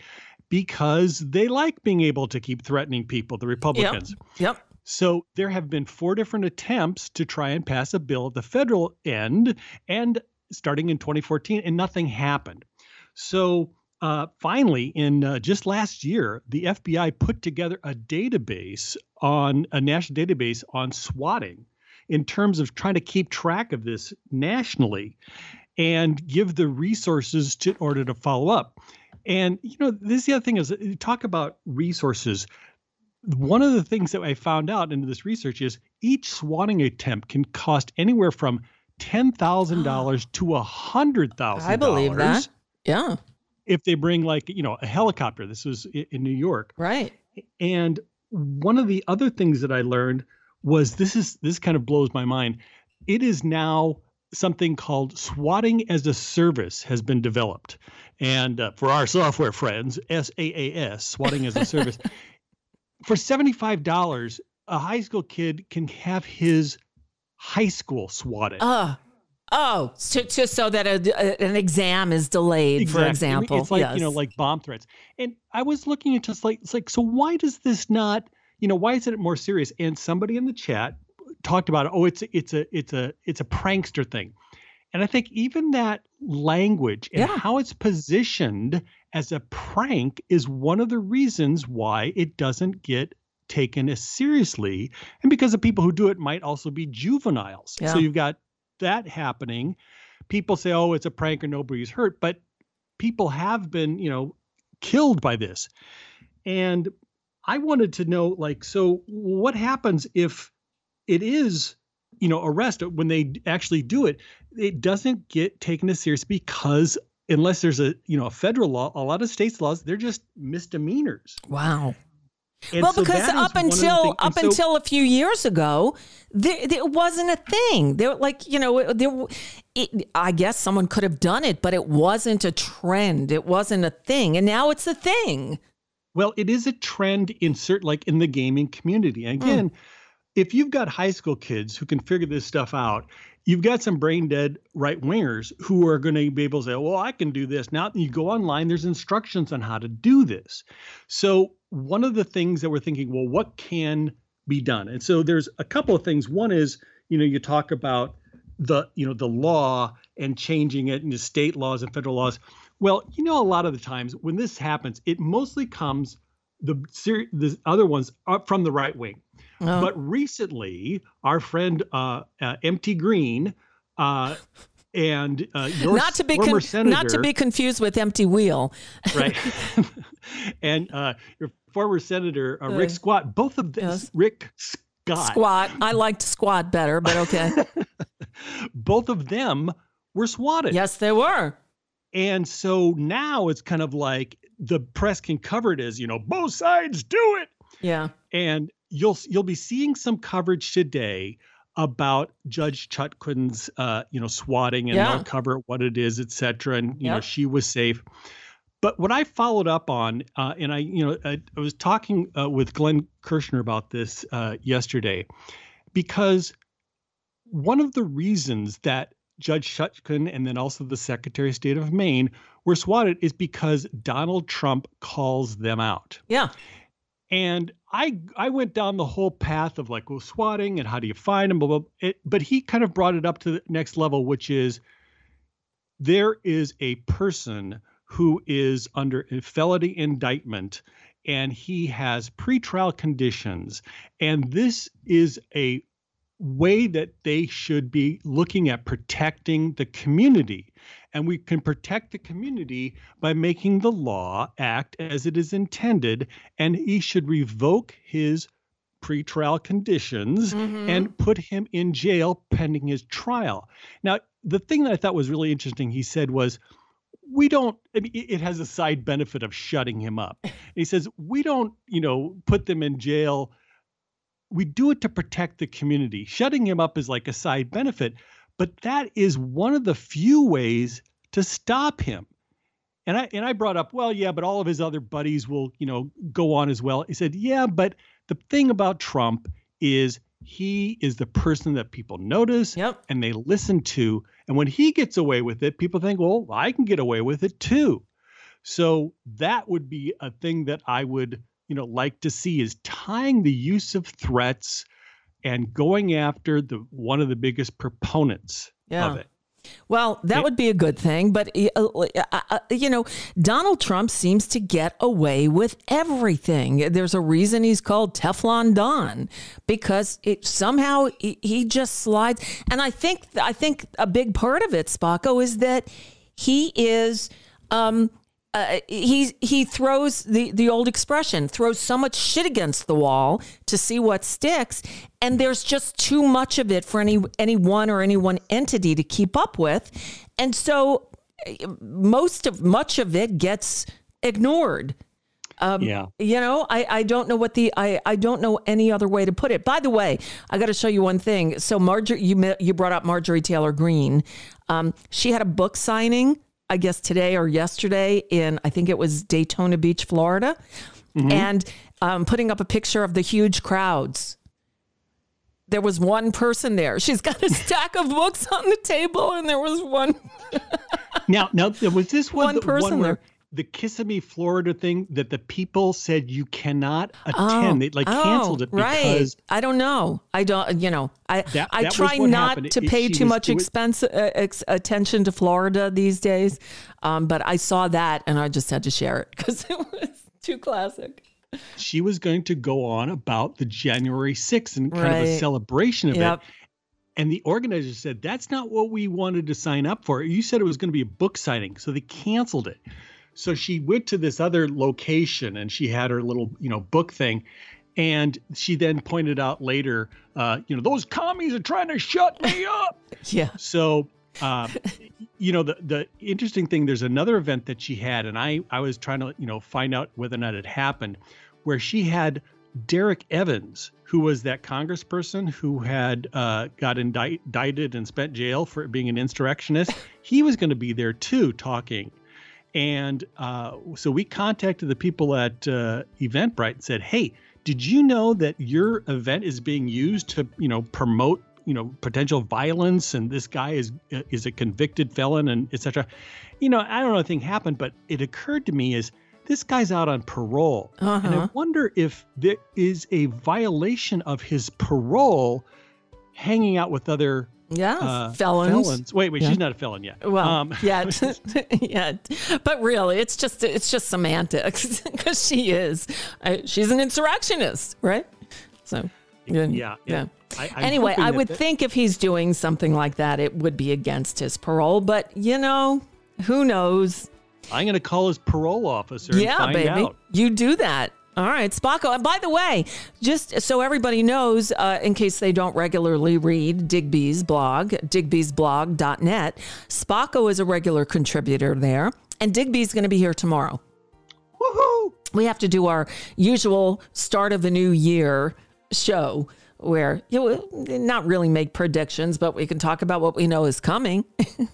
because they like being able to keep threatening people, the Republicans. Yep. So there have been four different attempts to try and pass a bill at the federal end, and starting in 2014, and nothing happened. So uh, finally, in uh, just last year, the FBI put together a database on a national database on swatting in terms of trying to keep track of this nationally and give the resources to, in order to follow up. And you know, this is the other thing is talk about resources. One of the things that I found out in this research is each swatting attempt can cost anywhere from ten thousand dollars [gasps] to a hundred thousand. I believe that. Yeah. If they bring like you know a helicopter, this was in New York, Right. and one of the other things that I learned was this is this kind of blows my mind. It is now something called swatting as a service has been developed, and uh, for our software friends, SaaS, swatting as a service. [laughs] for seventy five dollars, a high school kid can have his high school swatted. Uh, oh, so, so, so that a, a- an exam is delayed, for Exactly. Mean, example. It's like yes. you know, like bomb threats. And I was looking at just like it's like, so why does this not, you know, why isn't it more serious? And somebody in the chat talked about, oh, it's it's a it's a it's a prankster thing. And I think even that language and Yeah. how it's positioned as a prank is one of the reasons why it doesn't get taken as seriously. And because the people who do it might also be juveniles. Yeah. So you've got that happening. People say, oh, it's a prank or nobody's hurt. But people have been, you know, killed by this. And I wanted to know, like, so what happens if it is, you know, arrest when they actually do it? It doesn't get taken as serious because unless there's a you know a federal law, a lot of states' laws they're just misdemeanors. Wow. And well, so because up one of the until up so- until a few years ago, there, there wasn't a thing. There, like you know, there. It, I guess someone could have done it, but it wasn't a trend. It wasn't a thing, and now it's a thing. Well, it is a trend in certain, like in the gaming community. Hmm. If you've got high school kids who can figure this stuff out, you've got some brain dead right wingers who are going to be able to say, well, I can do this. Now you go online, there's instructions on how to do this. So, one of the things that we're thinking, well, what can be done? And so, there's a couple of things. One is, you know, you talk about the, you know, the law and changing it into state laws and federal laws. Well, you know, a lot of the times when this happens, it mostly comes the the other ones are from the right wing. Oh. But recently, our friend uh, uh, MT Green uh, and uh, your not to be former con- senator, not to be confused with emptywheel. right, [laughs] and uh, your former senator uh, Uh, Rick Squat, both of them, yes. Rick Scott, Squat. I liked squat better, but okay. [laughs] both of them were swatted. yes, they were. And so now it's kind of like the press can cover it as, you know, both sides do it. Yeah. And you'll you'll be seeing some coverage today about Judge Chutkin's uh, you know, swatting and Yeah. they'll cover what it is, et cetera. And you know, she was safe. But what I followed up on, uh, and I, you know, I, I was talking uh, with Glenn Kirschner about this uh, yesterday, because one of the reasons that Judge Chutkin and then also the Secretary of State of Maine were swatted is because Donald Trump calls them out. Yeah. And I I went down the whole path of like, well, swatting and how do you find them, blah, blah, it, but he kind of brought it up to the next level, which is there is a person who is under a felony indictment and he has pretrial conditions. And this is a way that they should be looking at protecting the community. And we can protect the community by making the law act as it is intended. And he should revoke his pretrial conditions mm-hmm. and put him in jail pending his trial. Now, the thing that I thought was really interesting, he said was, we don't I mean, it it has a side benefit of shutting him up. And [laughs] he says, we don't, you know, put them in jail we do it to protect the community. Shutting him up is like a side benefit, but that is one of the few ways to stop him. And I and I brought up, well, yeah, but all of his other buddies will, you know, go on as well. He said, yeah, but the thing about Trump is he is the person that people notice Yep. and they listen to. And when he gets away with it, people think, well, I can get away with it too. So that would be a thing that I would, you know, like to see is tying the use of threats and going after the one of the biggest proponents Yeah. of it. Well, that would be a good thing, but uh, uh, uh, you know, Donald Trump seems to get away with everything. There's a reason he's called Teflon Don because it somehow he, he just slides. And I think I think a big part of it, Spocko, is that he is. Um, uh, he he throws the the old expression throws so much shit against the wall to see what sticks. And there's just too much of it for any any one or any one entity to keep up with. And so uh, most of much of it gets ignored. Um, Yeah. you know I, I don't know what the I, I don't know any other way to put it. By the way i got to show you one thing. So marjorie you you brought up marjorie taylor greene. Um, she had a book signing i guess today or yesterday in i think it was daytona beach florida. And um, putting up a picture of the huge crowds. There was one person there. She's got a [laughs] stack of books on the table and there was one. Now, now was this one, One person one where there. The Kissimmee, Florida thing that the people said you cannot attend? they like canceled it Oh, right. because I don't know. I don't. You know, I That- I that try not happened. to It- pay too was- much was- expense uh, ex, attention to Florida these days, um, but I saw that and I just had to share it [laughs] because it was too classic. she was going to go on about the January 6th and kind of a celebration of Yep. it. And the organizer said, that's not what we wanted to sign up for. You said it was going to be a book signing. So they canceled it. So she went to this other location and she had her little, you know, book thing. And she then pointed out later, uh, you know, those commies are trying to shut me [laughs] up. Yeah. So Um, you know, the the interesting thing. There's another event that she had, and I I was trying to you know find out whether or not it happened, where she had Derrick Evans, who was that congressperson who had uh, got indict- indicted and spent jail for being an insurrectionist. he was going to be there too, talking. And uh, so we contacted the people at uh, Eventbrite and said, "Hey, did you know that your event is being used to, you know, promote, you know, potential violence? And this guy is is a convicted felon, and etc." You know, I don't know if anything happened, but it occurred to me is this guy's out on parole, and I Uh-huh. wonder if there is a violation of his parole, hanging out with other Yeah, uh, felons. Wait, wait, Yeah. she's not a felon yet. Well, Um, [laughs] yet, [laughs] [laughs] yet, but really, it's just it's just semantics because she is I, she's an insurrectionist, right? So, yeah, yeah, yeah. I- anyway, I would that- think if he's doing something like that, it would be against his parole. But you know, who knows? I'm going to call his parole officer and yeah, baby, out. you do that. All right, Spocko. And by the way, just so everybody knows, uh, in case they don't regularly read Digby's blog, digbysblog.net, Spocko is a regular contributor there, and Digby's going to be here tomorrow. Woohoo! We have to do our usual start of the new year show where you know, not really make predictions, but we can talk about what we know is coming.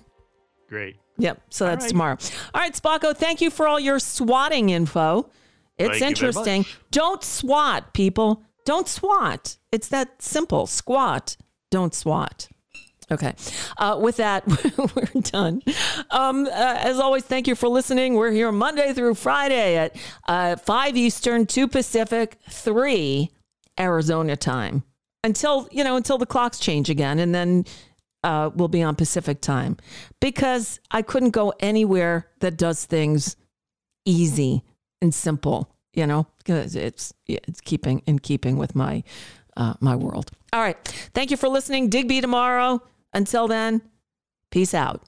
[laughs] Great. Yep. So that's right. tomorrow. All right, Spocko, thank you for all your swatting info. It's Thank interesting. Don't swat, people. Don't swat. It's that simple. Squat. Don't swat. Okay. Uh, with that, [laughs] we're done. Um, uh, as always, thank you for listening. We're here Monday through Friday at uh, 5 Eastern, 2 Pacific, 3 Arizona time. Until, you know, until the clocks change again. And then uh, will be on Pacific time because I couldn't go anywhere that does things easy and simple. You know, 'cause it's it's keeping in keeping with my uh, my world. All right, thank you for listening. Digby tomorrow. Until then, peace out.